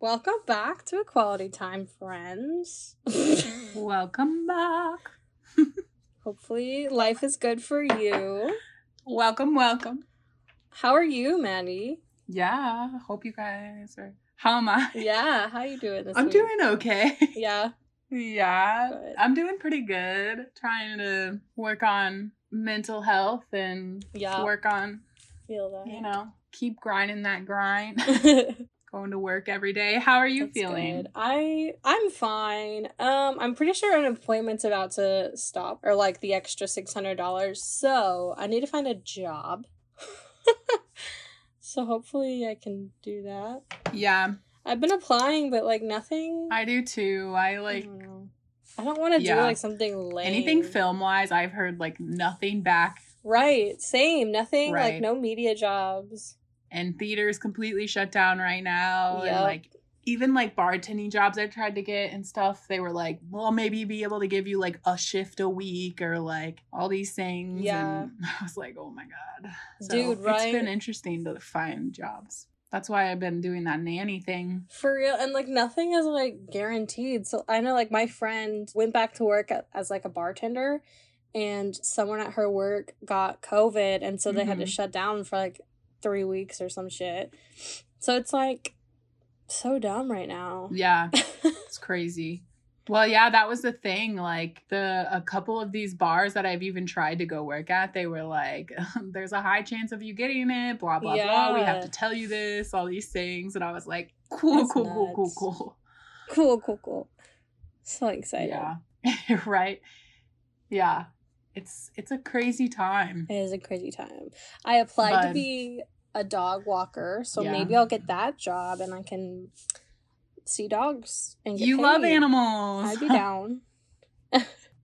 Welcome back to Equalitea Time, friends. Welcome back. Hopefully, life is good for you. Welcome, welcome. How are you, Maddie? Yeah, hope you guys are. How am I? Yeah, how you doing this I'm week? doing okay. Yeah, yeah, Good. I'm doing pretty good. Trying to work on mental health and yeah. work on, Feel that. you know, keep grinding that grind. That's Going to work every day. How are you feeling? good. I I'm fine. Um, I'm pretty sure unemployment's about to stop, or like the extra six hundred dollars. So I need to find a job. so hopefully I can do that. Yeah, I've been applying, but like nothing. I do too. I like don't. I don't want to do like something lame. anything film wise. I've heard like nothing back, Right. Same. Nothing like no media jobs. And theaters completely shut down right now. Yep. And like even like bartending jobs I tried to get and stuff, they were like, well, maybe be able to give you like a shift a week or like all these things. Yeah. And I was like, oh my God. Dude, it's been interesting to find jobs. That's why I've been doing that nanny thing. For real. And like nothing is like guaranteed. So I know like my friend went back to work as like a bartender and someone at her work got COVID and so they had to Mhm. shut down for like three weeks or some shit. So it's like so dumb right now. Yeah, it's crazy. Well, yeah, that was the thing. Like the a couple of these bars that I've even tried to go work at, they were like, "There's a high chance of you getting it." Blah blah blah. We have to tell you this, all these things, and I was like, "Cool, That's cool, cool, cool, cool." cool, cool, cool. So excited. Yeah, right. Yeah, it's it's a crazy time. It is a crazy time. I applied to be a dog walker, so Yeah. maybe I'll get that job and I can see dogs and get You love animals. I'd be down.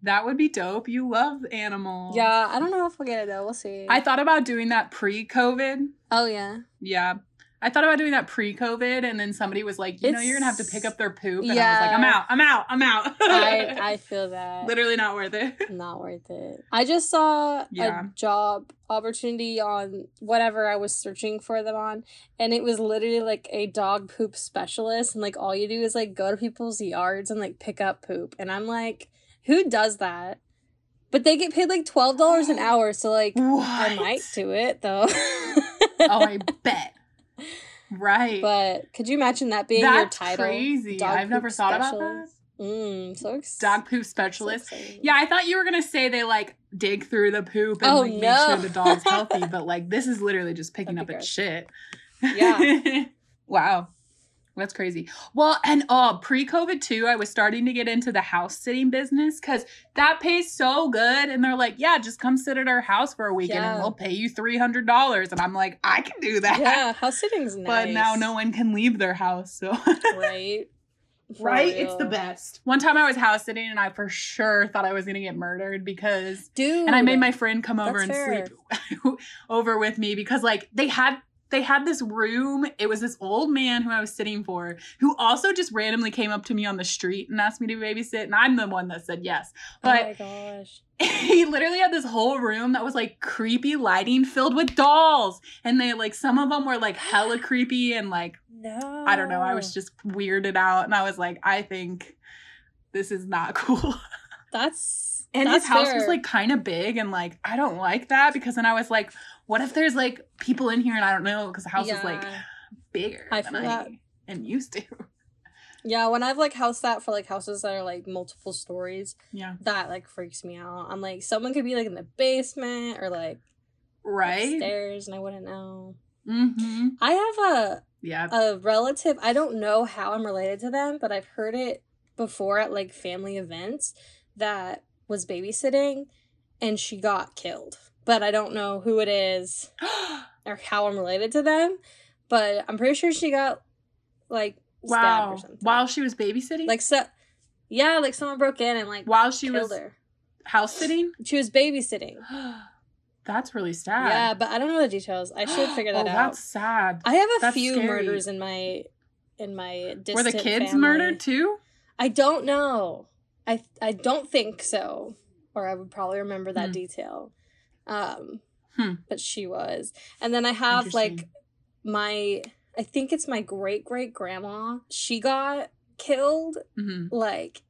that would be dope. You love animals. yeah, I don't know if we'll get it though. We'll see. I thought about doing that pre-COVID. oh yeah. Yeah. I thought about doing that pre-COVID, and then somebody was like, "You know, you're gonna have to pick up their poop," and I was like, "I'm out, I'm out, I'm out." I I feel that. literally not worth it. Not worth it. I just saw Yeah. a job opportunity on whatever I was searching for them on, and it was literally like a dog poop specialist, and like all you do is like go to people's yards and like pick up poop, and I'm like, who does that? But they get paid like twelve dollars an hour, so like What? I might do it though. oh, I bet. Right. But could you imagine that being That's your title? crazy. Dog I've never thought about that. specialist? Mm, so ex- Dog poop specialist. exciting. yeah, I thought you were gonna say they like dig through the poop and Oh, like make sure the dog's healthy, but like this is literally just picking up its shit. Yeah. wow. That's crazy. Well, and oh, pre-COVID too, I was starting to get into the house sitting business because that pays so good. And they're like, "Yeah, just come sit at our house for a weekend, and we'll pay you three hundred dollars." And I'm like, "I can do that." Yeah, house sitting's nice. But now no one can leave their house, so right? For right, it's the best. One time I was house sitting, and I for sure thought I was gonna get murdered because dude. and I made my friend come over and sleep over with me because like they had they had this room. It was this old man who I was sitting for who also just randomly came up to me on the street and asked me to babysit, and I'm the one that said yes. oh my But gosh, he literally had this whole room that was like creepy lighting filled with dolls, and they like some of them were like hella creepy and like no, I don't know. I was just weirded out, and I was like, I think this is not cool. That's And that's his house was like kind of big, and like I don't like that because then I was like, what if there's like people in here and I don't know because the house is like Yeah. bigger I feel I that. am used to. yeah. When I've like house that for like houses that are like multiple stories, Yeah. that like freaks me out. I'm like someone could be like in the basement or like Right. stairs and I wouldn't know. Mm-hmm. I have a Yeah. a relative i don't know how i'm related to them but i've heard it before at like family events that was babysitting and she got killed but i don't know who it is or how i'm related to them but i'm pretty sure she got like stabbed wow. or something While she was babysitting, like so yeah like someone broke in and like while she killed was her house sitting. she was babysitting That's really sad. yeah but i don't know the details i should figure oh, that oh, out That's sad. i have a that's few scary. murders in my in my distant Were the kids family. murdered too? I don't know. I I don't think so, or I would probably remember that Hmm. detail. Um, Hmm. but she was, and then I have like my I think it's my great great grandma. She got killed hmm like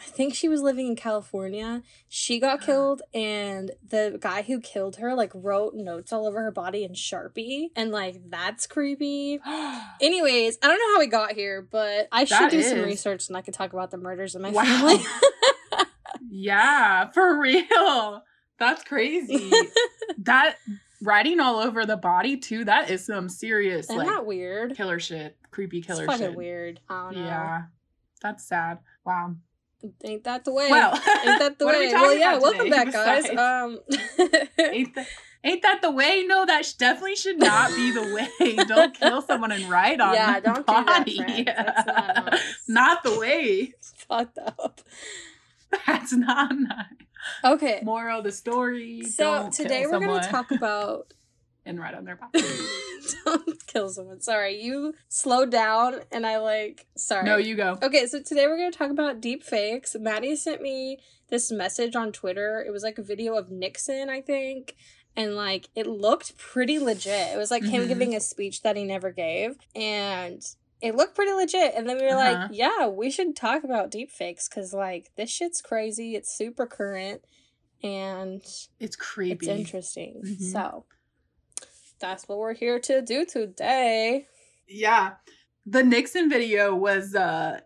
I think she was living in California. She got killed and the guy who killed her like wrote notes all over her body in Sharpie and like that's creepy. Anyways, I don't know how we got here, but I should That do some research and I could talk about the murders in my Wow. family. yeah, for real. That's crazy. that writing all over the body too. That is some serious Isn't like that weird? killer shit, creepy It's killer fucking shit. weird. I don't know. Yeah, that's sad. Wow. Ain't that the way? Well, Ain't that the what are we way? Well, yeah, welcome today back, guys. Um ain't that ain't that the way? No, that sh- definitely should not be the way. don't kill someone and ride on Yeah, don't do that, body. That's not nice. Not the way. fucked up. That's not nice. Okay. Moral of the story. So today we're going to talk about and write on their body. don't kill someone. Sorry, you slowed down and I like sorry. No, you go. Okay, so today we're going to talk about deep fakes. Maddie sent me this message on Twitter. It was like a video of Nixon, I think. And like it looked pretty legit. It was like him Mhm. giving a speech that he never gave. And it looked pretty legit. And then we were Uh-huh. like, yeah, we should talk about deep fakes because like this shit's crazy. It's super current and It's creepy. it's interesting. Mhm. So that's what we're here to do today. Yeah. The Nixon video was uh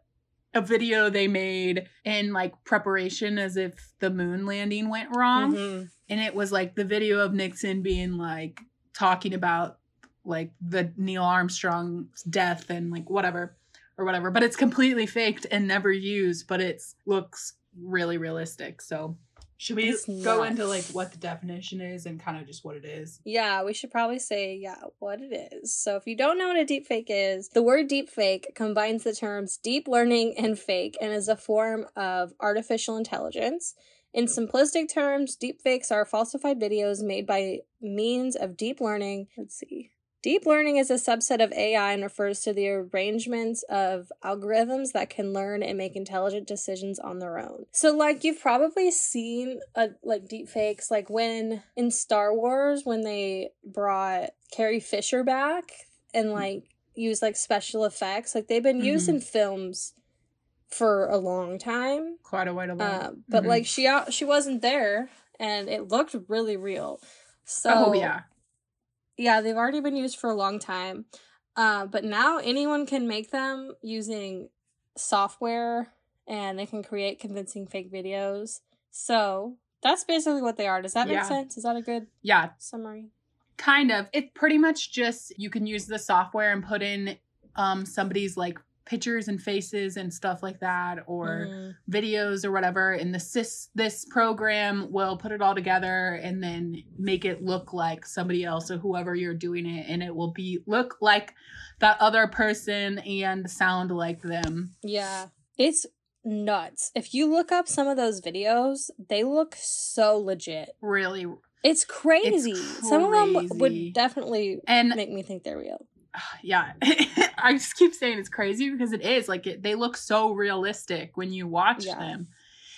a video they made in like preparation as if the moon landing went wrong. Mhm. And it was like the video of Nixon being like talking about like the Neil Armstrong's death and like whatever or whatever. But it's completely faked and never used, but it looks really realistic. So should we It's go nuts. into like what the definition is and kind of just what it is? Yeah, we should probably say, yeah, what it is. So if you don't know what a deepfake is, the word deepfake combines the terms deep learning and fake and is a form of artificial intelligence. In simplistic terms, deepfakes are falsified videos made by means of deep learning. Let's see. Deep learning is a subset of AI and refers to the arrangements of algorithms that can learn and make intelligent decisions on their own. So, like, you've probably seen a, like deep fakes, like when in Star Wars, when they brought Carrie Fisher back and like used like special effects, like they've been used Mhm. in films for a long time. Quite a while. Uh, but Mhm. like she out, she wasn't there, and it looked really real. So oh yeah. Yeah, they've already been used for a long time. Uh, but now anyone can make them using software and they can create convincing fake videos. So that's basically what they are. Does that make Yeah. sense? Is that a good Yeah, summary? kind of. It's pretty much just you can use the software and put in um somebody's like pictures and faces and stuff like that or Mhm. videos or whatever and this this this program will put it all together and then make it look like somebody else or whoever you're doing it and it will be look like that other person and sound like them Yeah. It's nuts. If you look up some of those videos, they look so legit. really It's crazy. Some of them would definitely and make me think they're real. yeah i just keep saying it's crazy because it is like it, they look so realistic when you watch Yeah. them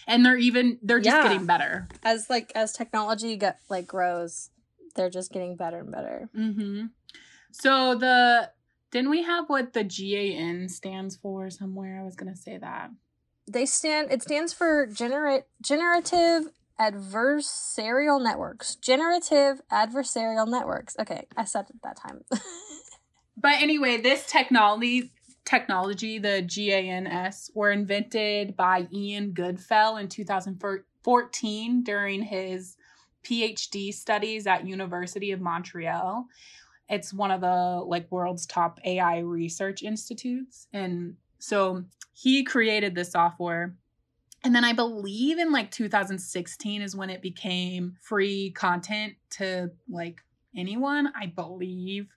and they're even they're just Yeah. getting better As like as technology get like grows, they're just getting better and better. mm-hmm so the didn't we have what the gan stands for somewhere i was gonna say that They stand it stands for generate generative adversarial networks. Generative adversarial networks. Okay, I said it that time. but anyway this technology technology the gans were invented by Ian Goodfellow in 2014 during his phd studies at university of montreal. It's one of the like world's top ai research institutes. And so he created this software. And then i believe in like 2016 is when it became free content to like anyone i believe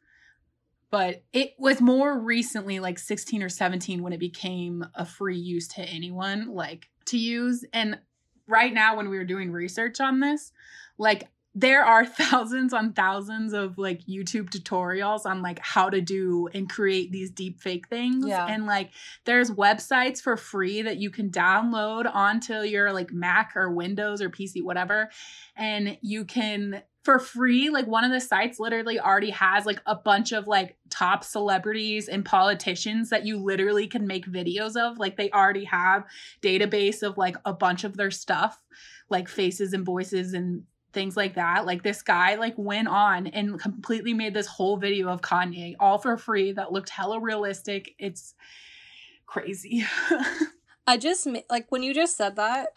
but it was more recently like 16 or 17 when it became a free use to anyone like to use and right now when we were doing research on this like there are thousands on thousands of like YouTube tutorials on like how to do and create these deep fake things. Yeah. And like there's websites for free that you can download onto your like Mac or Windows or PC, whatever. And you can for free. Like one of the sites literally already has like a bunch of like top celebrities and politicians that you literally can make videos of. Like they already have database of like a bunch of their stuff, like faces and voices and things like that. Like this guy like went on and completely made this whole video of Kanye all for free that looked hella realistic. It's crazy. I just like when you just said that,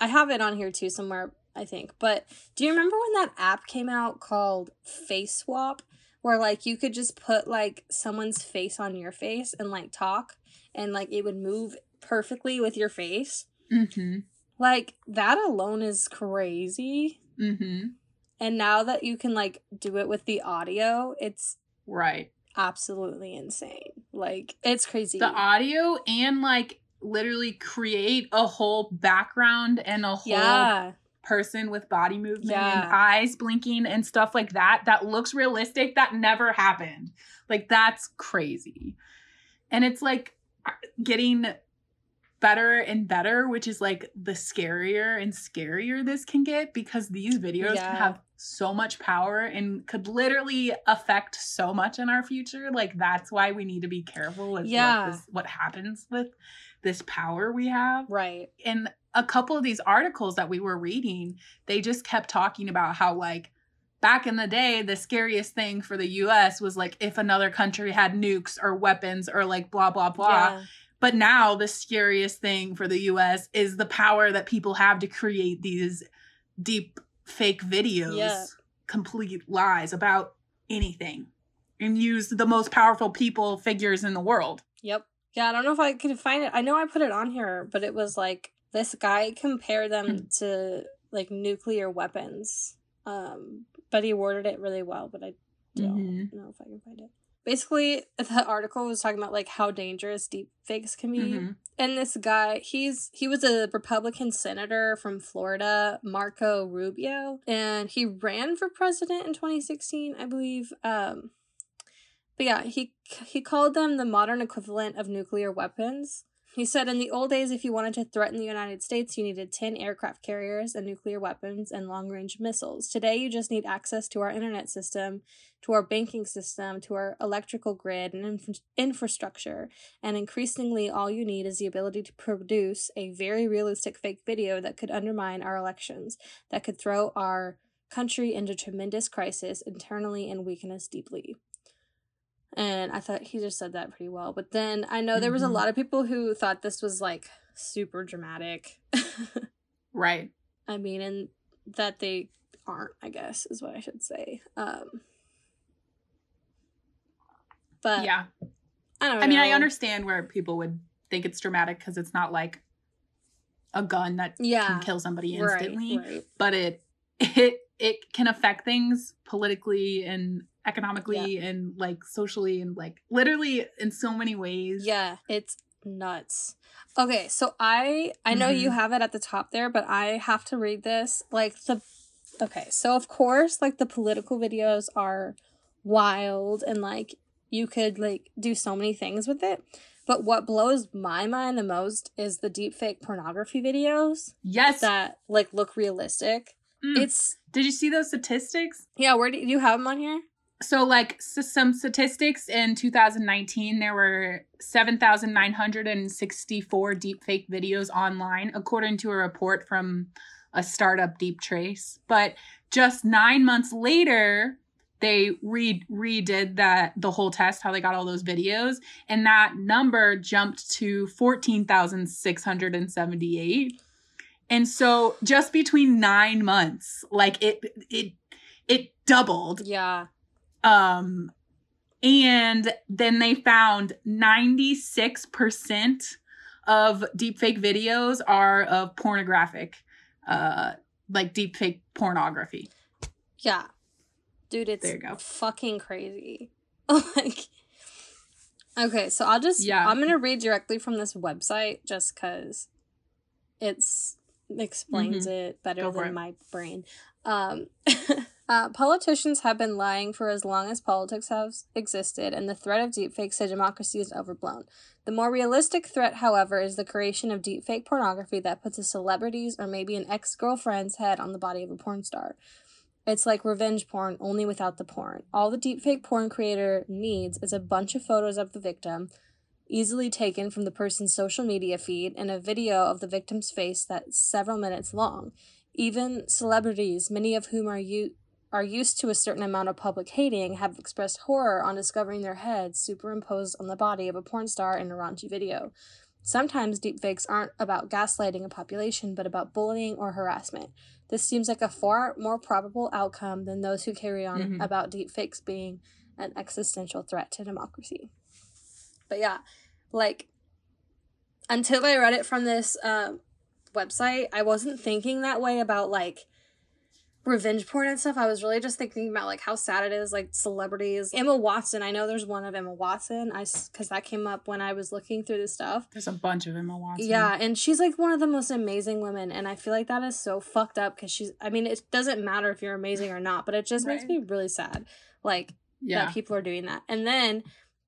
I have it on here too somewhere, I think. But do you remember when that app came out called Face Swap where like you could just put like someone's face on your face and like talk and like it would move perfectly with your face? mm-hmm. Like that alone is crazy. Mm-hmm. And now that you can like do it with the audio, it's Right. absolutely insane. Like it's crazy. The audio and like literally create a whole background and a whole yeah. Person with body movement Yeah. and eyes blinking and stuff like that that looks realistic that never happened. Like that's crazy. And it's like getting better and better, which is like the scarier and scarier this can get because these videos Yeah. can have so much power and could literally affect so much in our future. Like that's why we need to be careful with Yeah. what, this, what happens with this power we have Right. And a couple of these articles that we were reading, they just kept talking about how like back in the day, the scariest thing for the US was like if another country had nukes or weapons or like blah blah blah. Yeah. But now the scariest thing for the US is the power that people have to create these deep fake videos, Yeah. complete lies about anything and use the most powerful people figures in the world. Yep. Yeah, I don't know if I could find it. I know I put it on here, but it was like this guy compared Hmm. them to like nuclear weapons. Um, but he worded it really well, but I don't Mhm. know if I can find it. Basically, the article was talking about like how dangerous deep fakes can be. Mhm. And this guy, he's he was a Republican senator from Florida, Marco Rubio, and he ran for president in 2016, I believe. Um but yeah, he he called them the modern equivalent of nuclear weapons. He said in the old days if you wanted to threaten the United States, you needed 10 aircraft carriers and nuclear weapons and long-range missiles. Today you just need access to our internet system, to our banking system, to our electrical grid and infra- infrastructure. And increasingly, all you need is the ability to produce a very realistic fake video that could undermine our elections, that could throw our country into tremendous crisis internally and weaken us deeply. And I thought he just said that pretty well. But then I know there was a Mhm. lot of people who thought this was like super dramatic. Right. I mean, and that they aren't, I guess, is what I should say. Um, but yeah. I don't know. I mean, I understand where people would think it's dramatic because it's not like a gun that Yeah. can kill somebody Right, instantly, right. but it it it can affect things politically and economically and like socially and like literally in so many ways. Yeah, it's nuts. Okay, so I I know you Mhm. have it at the top there, but I have to read this. Like the Okay, so of course like the political videos are wild and like you could like do so many things with it. But what blows my mind the most is the deepfake pornography videos Yes. that like look realistic. Mm. It's Did you see those statistics? yeah, where do you have them on here? So, like some statistics in 2019, there were 7,964 deepfake videos online, according to a report from a startup, Deeptrace. But just nine months later, they re- redid that the whole test, how they got all those videos, and that number jumped to 14,678. And so, just between nine months, like it, it, it doubled Yeah. Um and then they found 96% of deepfake videos are of pornographic uh like deepfake pornography Yeah. Dude, it's There you go. fucking crazy. like Okay, so I'll just Yeah. I'm going to read directly from this website just cuz it's explains it better Mm-hmm. Go for than it. my brain. Um uh, politicians have been lying for as long as politics has existed, and the threat of deepfakes to democracy is overblown. The more realistic threat, however, is the creation of deepfake pornography that puts a celebrity's or maybe an ex girlfriend's head on the body of a porn star. It's like revenge porn, only without the porn. All the deepfake porn creator needs is a bunch of photos of the victim, easily taken from the person's social media feed, and a video of the victim's face that's several minutes long. Even celebrities, many of whom are u- are used to a certain amount of public hating, have expressed horror on discovering their heads superimposed on the body of a porn star in a raunchy video. Sometimes deepfakes aren't about gaslighting a population, but about bullying or harassment. This seems like a far more probable outcome than those who carry on Mhm. about deepfakes being an existential threat to democracy. But yeah, like until I read it from this um, website, I wasn't thinking that way about like revenge porn and stuff. I was really just thinking about like how sad it is, like celebrities. Emma Watson. I know there's one of Emma Watson. I because that came up when I was looking through this stuff. There's a bunch of Emma Watson. Yeah, and she's like one of the most amazing women, and I feel like that is so fucked up because she's. I mean, it doesn't matter if you're amazing or not, but it just makes me really sad, like Yeah. that people are doing that, and then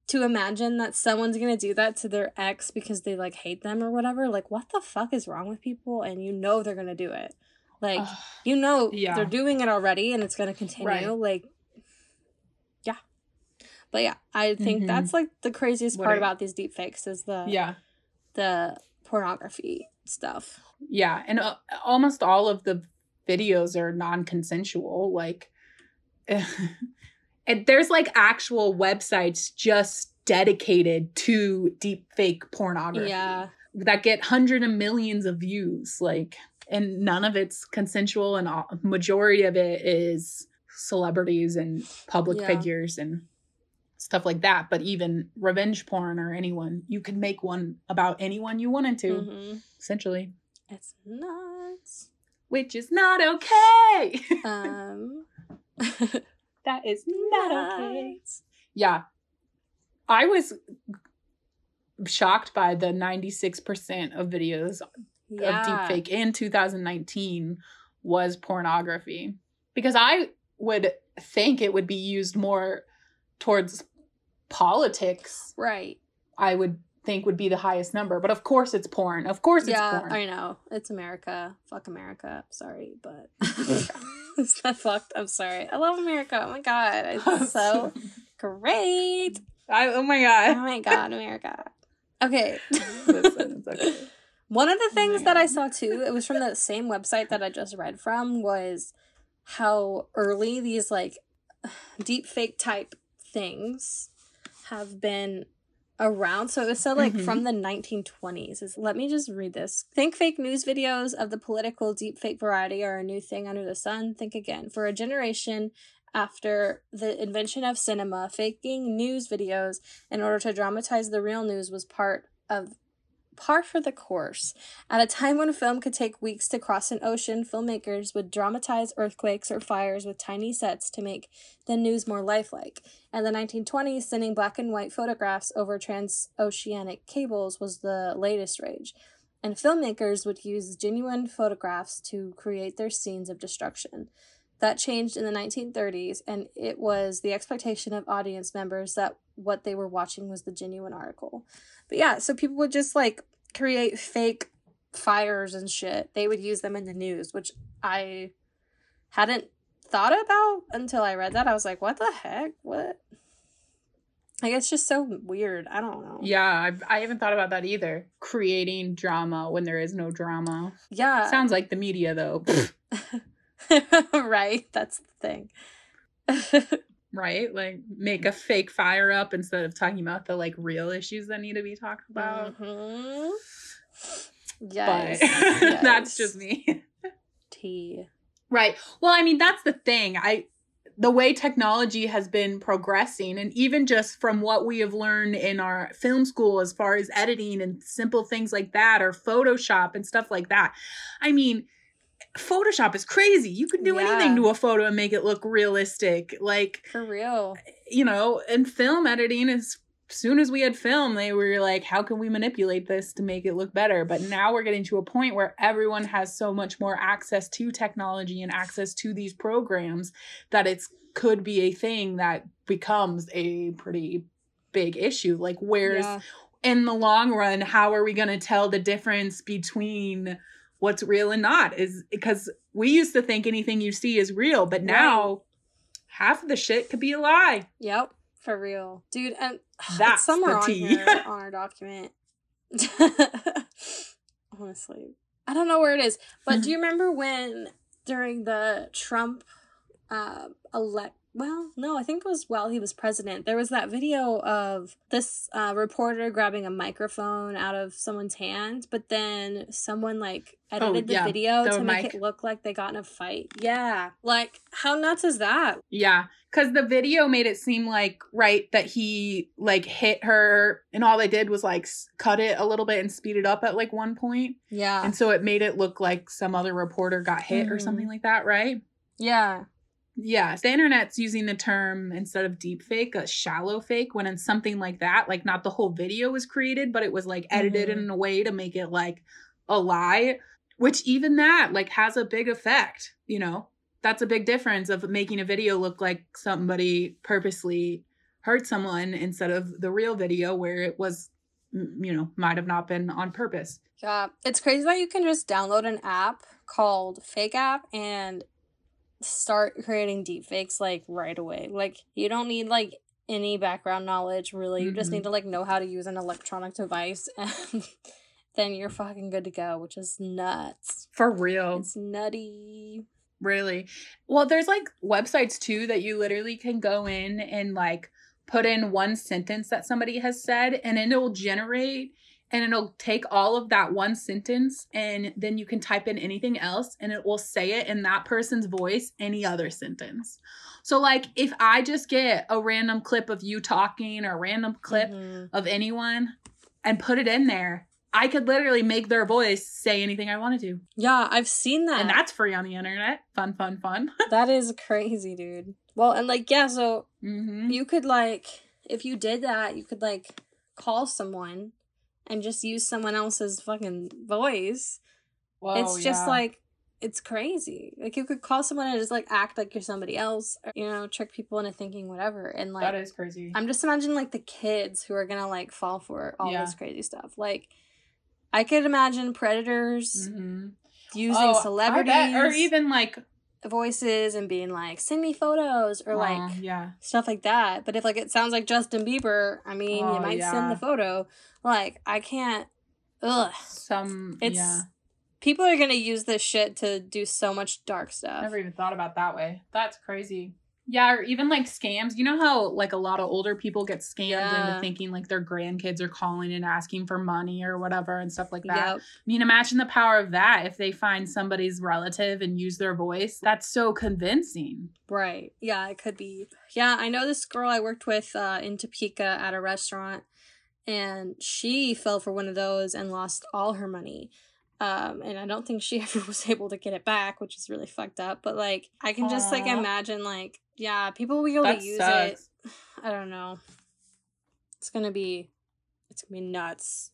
to imagine that someone's gonna do that to their ex because they like hate them or whatever. Like, what the fuck is wrong with people? And you know they're gonna do it. Like, you know Yeah. they're doing it already, and it's gonna continue. Right. Like, yeah. But yeah, I think Mhm. that's like the craziest What part about these deep fakes is the yeah. the pornography stuff. Yeah, and uh, almost all of the videos are non-consensual. Like, and there's like actual websites just dedicated to deep fake pornography. Yeah. that get hundred of millions of views. Like, and none of it's consensual, and all, majority of it is celebrities and public Yeah. figures and stuff like that. But even revenge porn or anyone, you could make one about anyone you wanted to, Mhm. essentially It's nuts. which is not okay. Um. that is not okay. Yeah. I was shocked by the 96% of videos Yeah. of deepfake in 2019 was pornography. Because I would think it would be used more towards politics, Right. I would think would be the highest number. But of course it's porn. Of course it's yeah, porn. I know. It's America. Fuck America. Sorry, but it's not fucked. I'm sorry. I love America. Oh my god. It's so great. I, oh my god Oh my god, America. Okay. Listen, it's okay. One of the Oh things that I saw too, it was from the same website that I just read from, was how early these like deep fake type things have been around. So it was said like Mhm. from the 1920s. Is let me just read this. Think fake news videos of the political deep fake variety are a new thing under the sun. Think again. For a generation after the invention of cinema, faking news videos in order to dramatize the real news was part of par for the course. At a time when a film could take weeks to cross an ocean, filmmakers would dramatize earthquakes or fires with tiny sets to make the news more lifelike. In the 1920s, sending black and white photographs over transoceanic cables was the latest rage. And filmmakers would use genuine photographs to create their scenes of destruction. That changed in the 1930s, and it was the expectation of audience members that what they were watching was the genuine article. But yeah, so people would just like create fake fires and shit. They would use them in the news, which I hadn't thought about until I read that. I was like, what the heck? What? Like, it's just so weird. I don't know. Yeah, I, I haven't thought about that either. Creating drama when there is no drama. Yeah. Sounds like the media, though. right. That's the thing. right? Like, make a fake fire up instead of talking about the like real issues that need to be talked about. Mhm. But Yes. that's just me. T. Right. Well, I mean, that's the thing. I the way technology has been progressing and even just from what we have learned in our film school as far as editing and simple things like that or Photoshop and stuff like that. I mean, Photoshop is crazy. You can do anything to a photo and make it look realistic. Like, For real. you know, and film editing is as soon as we had film, they were like, how can we manipulate this to make it look better? But now we're getting to a point where everyone has so much more access to technology and access to these programs that it's could be a thing that becomes a pretty big issue. Like, where's Yeah. in the long run, how are we going to tell the difference between what's real and not is because we used to think anything you see is real, but now half of the shit could be a lie. Yep, for real, dude. And That's somewhere the on here on our document. Honestly, I don't know where it is. But do you remember when during the Trump uh, elect? Well, no, I think it was while he was president. There was that video of this uh, reporter grabbing a microphone out of someone's hand, but then someone like edited the Oh, yeah, video the to make it look like they got in a fight. Yeah, like how nuts is that? Yeah, because the video made it seem like right that he like hit her, and all they did was like cut it a little bit and speed it up at like one point, Yeah, and so it made it look like some other reporter got hit or Mhm. something like that, right? yeah, Yeah, the internet's using the term instead of deep fake, a shallow fake, when it's something like that, like not the whole video was created, but it was like edited Mhm. in a way to make it like a lie, which even that like has a big effect, you know? That's a big difference of making a video look like somebody purposely hurt someone instead of the real video where it was, you know, might have not been on purpose. Yeah, it's crazy that you can just download an app called FakeApp and start creating deepfakes like right away. Like you don't need like any background knowledge really. You just need mm-hmm. to like know how to use an electronic device and then you're fucking good to go, which is nuts. For real. It's nutty. Really? Well, there's like websites too that you literally can go in and like put in one sentence that somebody has said and it'll generate and it'll take all of that one sentence and then you can type in anything else and it will say it in that person's voice any other sentence. So like if I just get a random clip of you talking or a random clip Mhm. of anyone and put it in there, I could literally make their voice say anything I wanted to. Yeah, I've seen that. And that's free on the internet. Fun, fun, fun. that is crazy, dude. Well, and like yeah, so mm-hmm. you could like if you did that, you could like call someone and just use someone else's fucking voice. it's just like it's crazy. Like you could call someone and just like act like you're somebody else, or, you know, trick people into thinking whatever. And like that is crazy. I'm just imagining like the kids who are gonna like fall for all Yeah. this crazy stuff. Like I could imagine predators Mhm. using Oh, celebrities or even like voices and being like, send me photos or like oh, yeah, stuff like that. But if like it sounds like Justin Bieber, I mean, Oh, you might yeah. send the photo. Like I can't. Ugh. some It's yeah. people are gonna use this shit to do so much dark stuff. Never even thought about that way. That's crazy. Yeah, or even like scams. You know how like a lot of older people get scammed Yeah. into thinking like their grandkids are calling and asking for money or whatever and stuff like that. Yep. I mean, imagine the power of that if they find somebody's relative and use their voice. That's so convincing. Right. Yeah, it could be. Yeah, I know this girl I worked with uh, in Topeka at a restaurant, and she fell for one of those and lost all her money. Um, and I don't think she ever was able to get it back, which is really fucked up. But like, I can just like imagine, like, yeah, people will be able That to use sucks. it. I don't know. It's gonna be, it's gonna be nuts.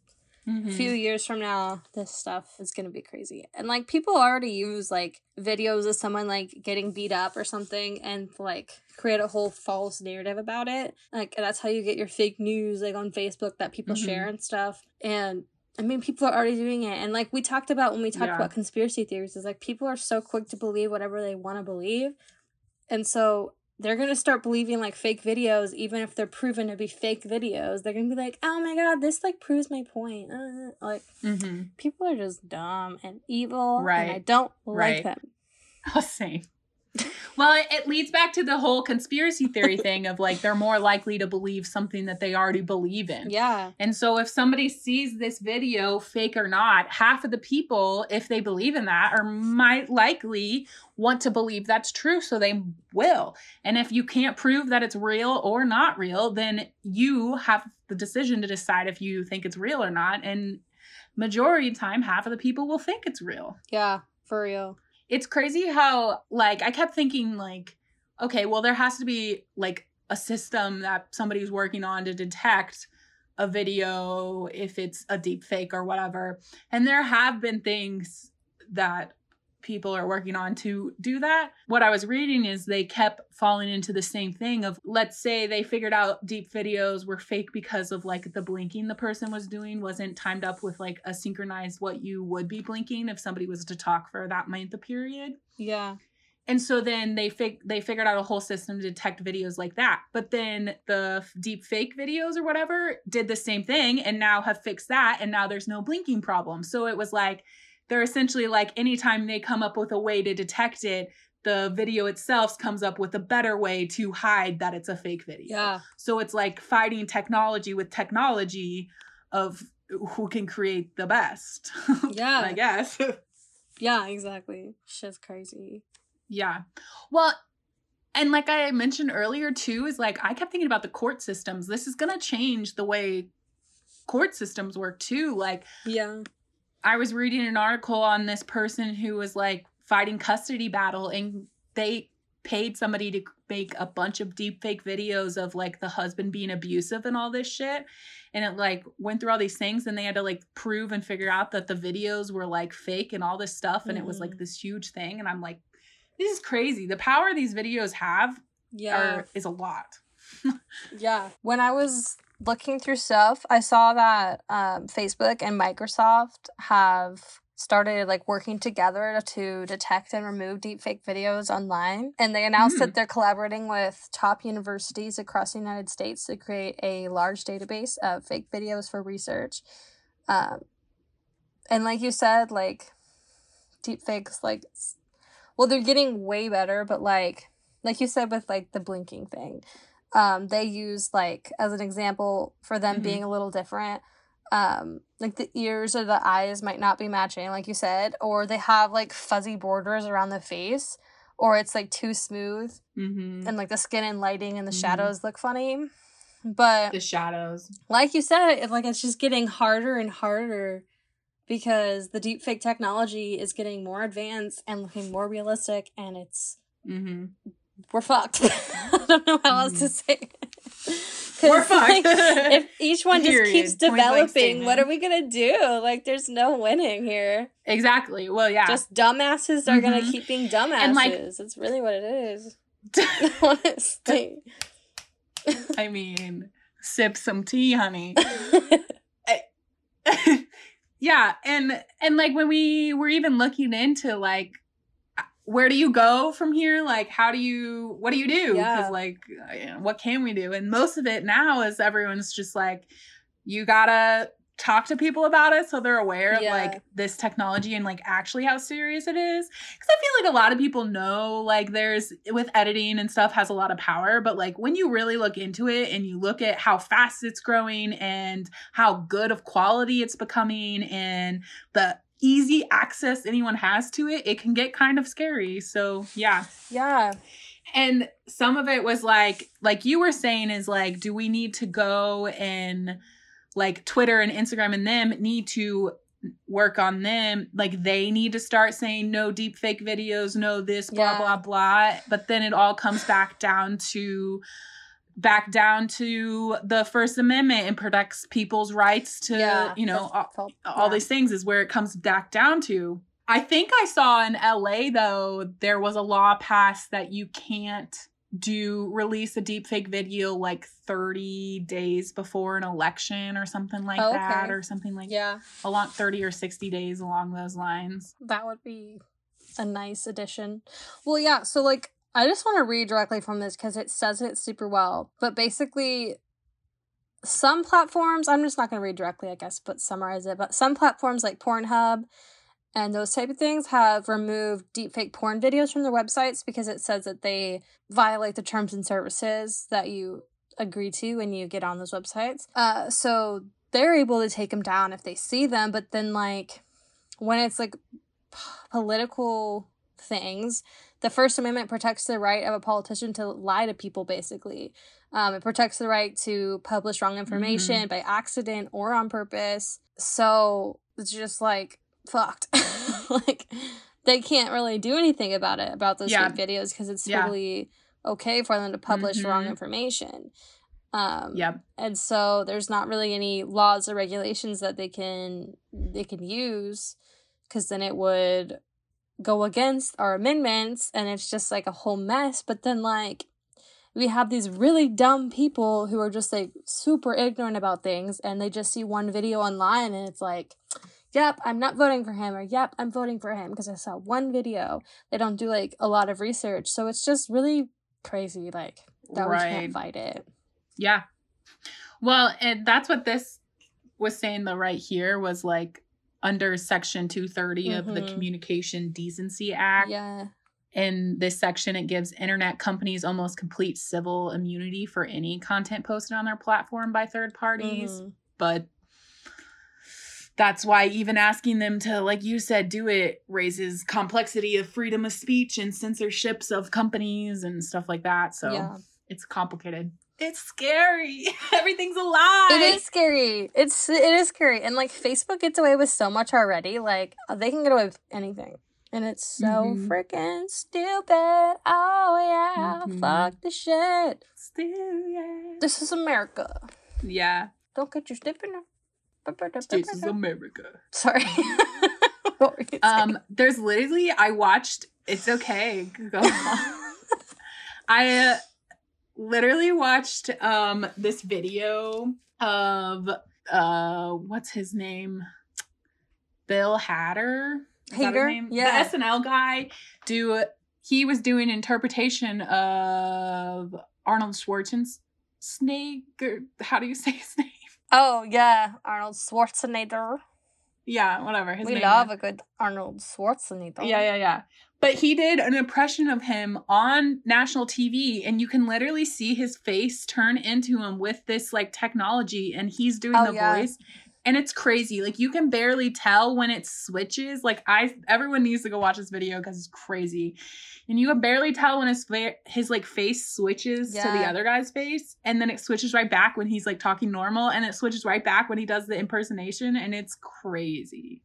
A Mhm. few years from now this stuff is gonna be crazy and like people already use like videos of someone like getting beat up or something and like create a whole false narrative about it like that's how you get your fake news like on facebook that people Mhm. share and stuff and I mean, people are already doing it. And like we talked about when we talked Yeah. about conspiracy theories, is like people are so quick to believe whatever they want to believe. And so they're going to start believing like fake videos, even if they're proven to be fake videos. They're going to be like, oh my God, this like proves my point. Uh, like Mhm. people are just dumb and evil. And I don't like Right. them. Oh, same. Well, it, it leads back to the whole conspiracy theory thing of like they're more likely to believe something that they already believe in. Yeah. And so if somebody sees this video, fake or not, half of the people, if they believe in that, are might likely want to believe that's true. So they will. And if you can't prove that it's real or not real, then you have the decision to decide if you think it's real or not. And majority of time, half of the people will think it's real Yeah. For real. It's crazy how like I kept thinking like okay, well there has to be like a system that somebody's working on to detect a video if it's a deep fake or whatever. And there have been things that people are working on to do that. What I was reading is they kept falling into the same thing of let's say they figured out deep videos were fake because of like the blinking the person was doing wasn't timed up with like a synchronized what you would be blinking if somebody was to talk for that length of period. Yeah. And so then they fig- they figured out a whole system to detect videos like that. But then the f- deep fake videos or whatever did the same thing and now have fixed that and now there's no blinking problem. So it was like they're essentially like anytime they come up with a way to detect it, the video itself comes up with a better way to hide that it's a fake video. Yeah. So it's like fighting technology with technology of who can create the best. Yeah. I guess. Yeah, exactly. Shit's crazy. Yeah. Well, and like I mentioned earlier too, is like I kept thinking about the court systems. This is gonna change the way court systems work too. Like Yeah. I was reading an article on this person who was like fighting custody battle and they paid somebody to make a bunch of deep fake videos of like the husband being abusive and all this shit and it like went through all these things and they had to like prove and figure out that the videos were like fake and all this stuff and it was like Mhm. this huge thing and i'm like this is crazy the power these videos have Yeah. are, is a lot Yeah. When I was looking through stuff, I saw that um, Facebook and Microsoft have started like working together to detect and remove deepfake videos online. And they announced Hmm. that they're collaborating with top universities across the United States to create a large database of fake videos for research. Um, and like you said, like deepfakes, like, well, they're getting way better, but like, like you said with like the blinking thing um they use like as an example for them Mhm. being a little different um like the ears or the eyes might not be matching like you said or they have like fuzzy borders around the face or it's like too smooth mm-hmm. and like the skin and lighting and the Mhm. shadows look funny but the shadows like you said it like it's just getting harder and harder because the deepfake technology is getting more advanced and looking more realistic and it's mm-hmm. We're fucked. I don't know how else to say we're fucked like, if each one just Period. keeps developing, what are we gonna do? Like, there's no winning here. exactly well yeah Just dumbasses are gonna Mhm. keep being dumbasses. And, like- That's really what it is. Honestly. i mean sip some tea honey yeah and and like when we were even looking into like where do you go from here? Like how do you what do you do? Yeah. because like you know, what can we do? And most of it now is everyone's just like you gotta talk to people about it so they're aware of like this technology and like actually how serious it is. Because i feel like a lot of people know like there's with editing and stuff has a lot of power but like when you really look into it and you look at how fast it's growing and how good of quality it's becoming and the easy access anyone has to it it can get kind of scary so yeah yeah. and some of it was like like you were saying is like do we need to go and like twitter and instagram and them need to work on them like they need to start saying no deep fake videos no this blah Yeah. blah blah but then it all comes back down to back down to the first amendment and protects people's rights to yeah. you know Felt- felt- all these things is where it comes back down to. I think I saw in LA though there was a law passed that you can't do release a deepfake video like 30 days before an election or something like Oh, that okay. or something like Yeah. along 30 or 60 days along those lines. That would be a nice addition. Well, yeah, so like I just want to read directly from this because it says it super well. But basically, some platforms, I'm just not going to read directly, I guess, but summarize it. But some platforms like Pornhub and those type of things have removed deepfake porn videos from their websites because it says that they violate the terms and services that you agree to when you get on those websites. Uh, so they're able to take them down if they see them, but then like when it's like p- political things, the First Amendment protects the right of a politician to lie to people, basically. Um, it protects the right to publish wrong information by accident or on purpose. So it's just like fucked. like they can't really do anything about it, about those Yeah. videos, because it's Yeah. totally okay for them to publish wrong Mhm. information. Um, Yep. and so there's not really any laws or regulations that they can they can use because then it would go against our amendments and it's just like a whole mess. But then, like, we have these really dumb people who are just like super ignorant about things and they just see one video online and it's like, yep, I'm not voting for him, or yep, I'm voting for him because I saw one video. They don't do like a lot of research. So it's just really crazy, like, that we can't fight it. Yeah. Well, and that's what this was saying though right here was like under section 230 of the Mhm. Communication Decency Act. Yeah. In this section, it gives internet companies almost complete civil immunity for any content posted on their platform by third parties. Mhm. But that's why even asking them to, like you said, do it raises complexity of freedom of speech and censorships of companies and stuff like that. So Yeah. it's complicated. It's scary. Everything's a lie. It is scary. It's it is scary, and like Facebook gets away with so much already. Like they can get away with anything, and it's so Mhm. freaking stupid. Oh yeah, Mhm. fuck the shit. Still, yeah. This is America. Yeah. Don't get your step in. This is America. Sorry. what were you? Um, there's literally I watched. It's okay. Go on. I uh, literally watched um this video of uh what's his name? Bill Hatter. Is Hader? Yeah. The SNL guy. Do he was doing interpretation of Arnold Schwarzenegger. How do you say his name? oh yeah, Arnold Schwarzenegger. Yeah, whatever. His we love is. a good Arnold Schwarzenegger. Yeah, yeah, yeah. But he did an impression of him on national TV, and you can literally see his face turn into him with this like technology, and he's doing Oh, the yeah. voice. And it's crazy. Like you can barely tell when it switches. Like I, everyone needs to go watch this video because it's crazy, and you can barely tell when his his like face switches to the other guy's face, and then it switches right back when he's like talking normal, and it switches right back when he does the impersonation, and it's crazy.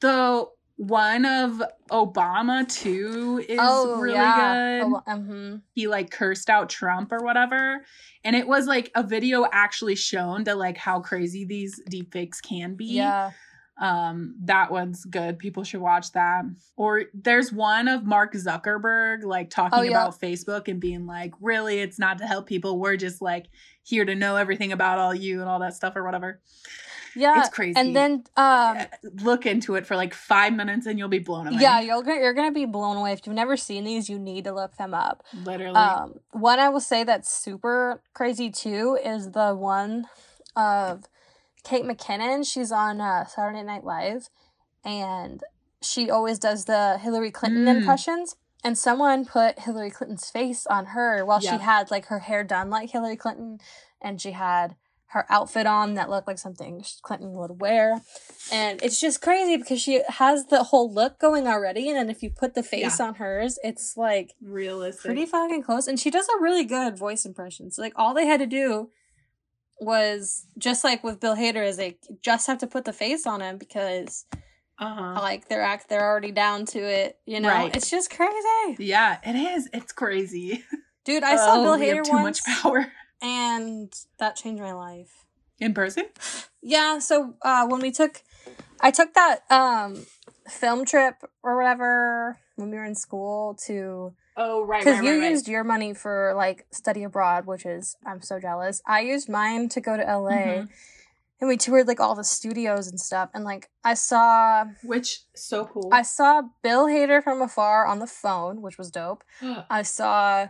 The one of Obama too is really good. Oh, mm-hmm. He like cursed out Trump or whatever. And it was like a video actually shown to like how crazy these deepfakes can be. Yeah. Um, that one's good. People should watch that. Or there's one of Mark Zuckerberg like talking Oh, yeah. about Facebook and being like, really, it's not to help people. We're just like here to know everything about all you and all that stuff or whatever. Yeah. It's crazy. And then um Look into it for like five minutes and you'll be blown away. yeah, you're gonna you're gonna be blown away. If you've never seen these, you need to look them up. Literally. Um, one I will say that's super crazy too is the one of Kate McKinnon. She's on uh, Saturday Night Live, and she always does the Hillary Clinton Mm. impressions. And someone put Hillary Clinton's face on her while Yeah. she had like her hair done like Hillary Clinton, and she had her outfit on that looked like something Clinton would wear. And it's just crazy because she has the whole look going already, and then if you put the face on hers, it's like Realistic. pretty fucking close and she does a really good voice impression so like all they had to do was just like with bill hader is they just have to put the face on him because uh-huh. like they're act they're already down to it you know Right. it's just crazy Yeah, it is. It's crazy. dude i saw Oh, bill hader too once much power and that changed my life in person. yeah so uh when we took i took that um film trip or whatever when we were in school to Oh right, Because you used your money for like study abroad, which is I'm so jealous. I used mine to go to LA, Mhm. and we toured like all the studios and stuff. And like I saw, which so cool. I saw Bill Hader from afar on the phone, which was dope. I saw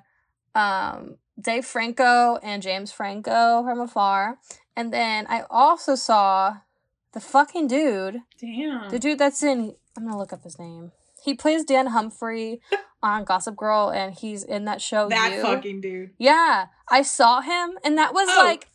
um Dave Franco and James Franco from afar, and then I also saw the fucking dude, Damn. the dude that's in. I'm gonna look up his name. He plays Dan Humphrey on Gossip Girl, and he's in that show. that You. fucking dude. Yeah, I saw him, and that was Oh. like,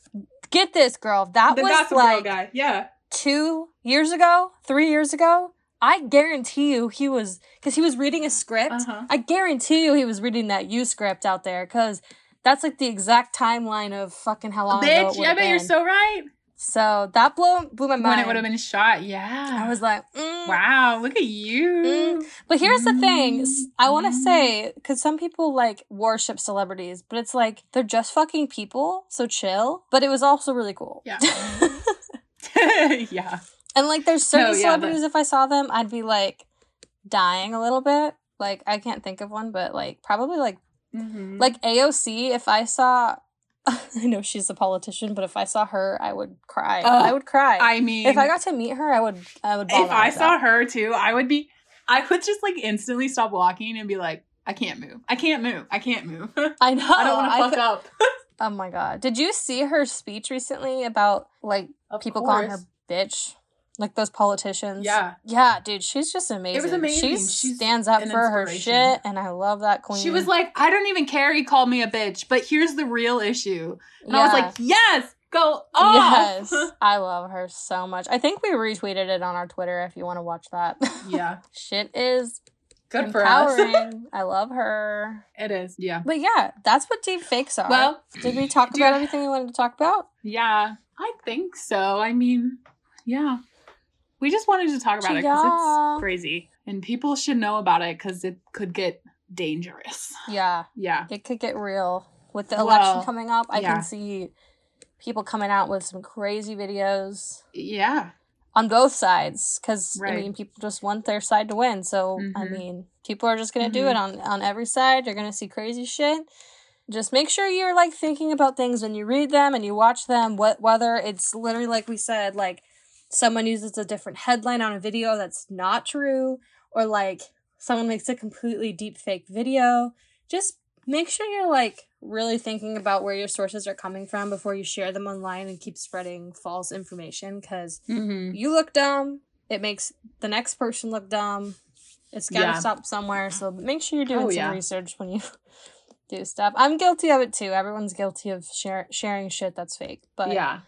get this, girl. That the was Gossip like Girl guy. Yeah. two years ago, three years ago. I guarantee you he was, because he was reading a script. Uh-huh. I guarantee you he was reading that you script out there, because that's like the exact timeline of fucking how long ago it Bitch, would I bet you're so right. So that blew blew my mind. When it would have been shot. Yeah. I was like, mm. Wow, look at you. Mm. But here's the thing. I want to Mm. say, because some people like worship celebrities, but it's like they're just fucking people, so chill. But it was also really cool. Yeah. yeah. and like, there's certain No, yeah, celebrities, if I saw them, I'd be like, dying a little bit. Like I can't think of one, but like probably like Mhm. like AOC. If I saw, I know she's a politician, but if I saw her, I would cry. Oh, I would cry. I mean, if I got to meet her, I would. I would. bawl if I saw out. her too, I would be. I would just like instantly stop walking and be like, I can't move. I can't move. I can't move. I know. I don't want to fuck could- up. Oh my god! Did you see her speech recently about like Of people calling her bitch, like those politicians? Yeah. Yeah, dude, she's just amazing. It was amazing. She She's stands up for her shit, and I love that queen. She was like, I don't even care. He called me a bitch, but here's the real issue. And I was like, yes, go off. Yes, I love her so much. I think we retweeted it on our Twitter if you want to watch that. yeah. Shit is Good for us. I love her. it is. Yeah. But yeah, that's what deep fakes are. Well, did we talk about you- everything we wanted to talk about? yeah, I think so. I mean, yeah. We just wanted to talk about it because it's crazy. And people should know about it because it could get dangerous. Yeah, Yeah. it could get real with the election Well, coming up. I yeah. can see people coming out with some crazy videos Yeah. on both sides because I mean people just want their side to win. So I Mhm. mean people are just gonna do Mhm. it on on every side. You're gonna see crazy shit. Just make sure you're like thinking about things when you read them and you watch them. What whether it's literally like we said, like someone uses a different headline on a video that's not true, or like someone makes a completely deep fake video. Just make sure you're like really thinking about where your sources are coming from before you share them online and keep spreading false information because Mm-hmm. you look dumb it makes the next person look dumb it's got to Yeah. stop somewhere so make sure you're doing Oh, some yeah. research when you do stuff i'm guilty of it too everyone's guilty of share- sharing shit that's fake but yeah.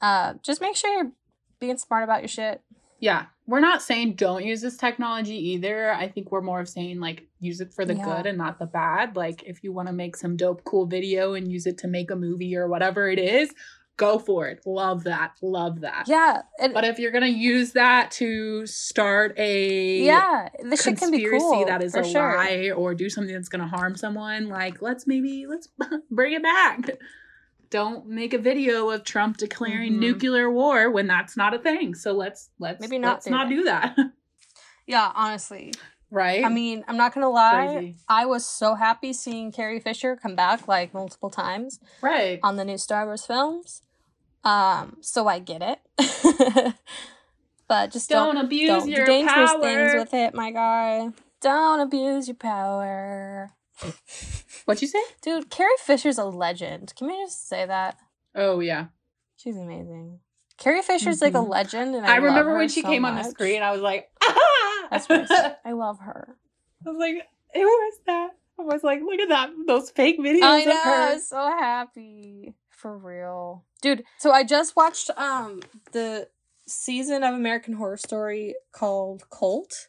uh just make sure you're being smart about your shit Yeah. We're not saying don't use this technology either. I think we're more of saying like use it for the Yeah. good and not the bad. Like if you want to make some dope cool video and use it to make a movie or whatever it is, go for it. Love that. Love that. yeah But if you're going to use that to start a yeah this shit can be conspiracy cool that is a sure lie or do something that's going to harm someone, like let's maybe let's bring it back. Don't make a video of Trump declaring Mhm. nuclear war when that's not a thing. So let's let's Maybe not let's do not that. do that. yeah honestly right? i mean i'm not gonna lie Crazy. i was so happy seeing carrie fisher come back like multiple times right. on the new Star Wars films. Um, so I get it. but just Don't, don't abuse don't, your do dangerous power. things with it, my guy. Don't abuse your power. What'd you say? Dude, Carrie Fisher's a legend. Can we just say that? Oh yeah. She's amazing. Carrie Fisher's like a Mhm. legend and I, I, remember when she so came on the screen. I was like, ah! That's. I love her. I was like, who was that? I was like, look at that, those fake videos I of know, I was so happy. For real. Dude, so I just watched um the season of American Horror Story called Cult.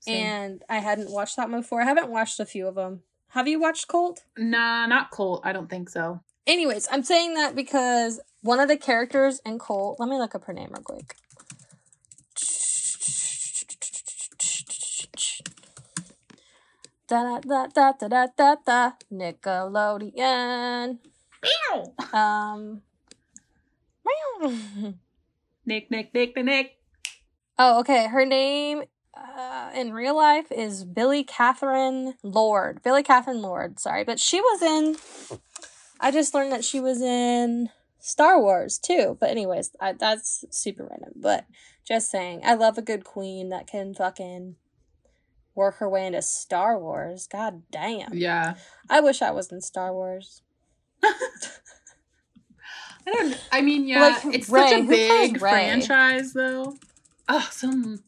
Same. and I hadn't watched that one before. I haven't watched a few of them. Have you watched Cult? nah, not Cult. I don't think so. Anyways, I'm saying that because one of the characters in Cult, let me look up her name real quick. Da da da da da da da Nickelodeon. Um. Nick, Nick, Nick, the Nick. Oh, okay. Her name uh, in real life is Billie Catherine Lourd. Billie Catherine Lourd, sorry. But she was in. I just learned that she was in Star Wars too. But, anyways, I, that's super random. But just saying, I love a good queen that can fucking work her way into Star Wars. God damn. Yeah. I wish I was in Star Wars. I don't. I mean, yeah, Like, it's such a big franchise, though. Oh, some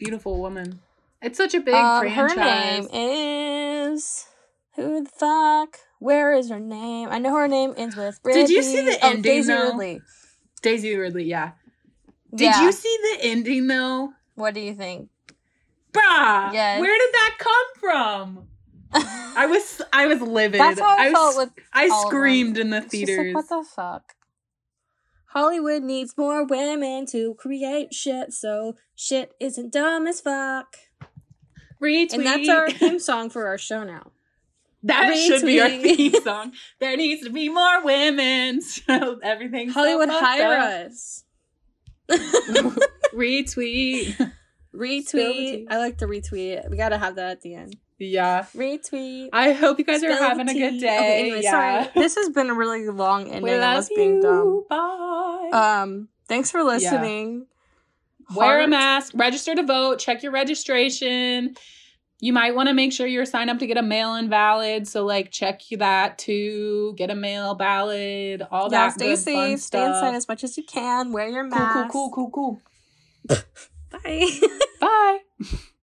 beautiful woman. It's such a big Um, her name is who the fuck? Where is her name? I know her name ends with. Did you see Ridley- the oh, ending, Daisy though? Ridley. Daisy Ridley, yeah. Did Yeah. you see the ending though? What do you think? Bruh, Yes. where did that come from? I was I was livid. That's how I, was, felt with. I all of them. screamed in the theaters. like, what the fuck? Hollywood needs more women to create shit, so shit isn't dumb as fuck. Retweet. And that's our theme song for our show now. that should be our theme song. There needs to be more women. So everything's so Hollywood fucked hire up. us. Retweet. Retweet. I like the retweet. We gotta have that at the end. Yeah. Retweet. I hope you guys are Spill the having a good day. Okay, anyway, yeah. sorry. This has been a really long ending. we love us being dumb. you. Bye. Um, thanks for listening. Wear a mask, register to vote, check your registration. You might want to make sure you're signed up to get a mail in ballot. So, like, check that too. Get a mail ballot, all Yeah, that stay good safe. Stay inside as much as you can. Wear your mask. Cool, cool, cool, cool, cool. Bye.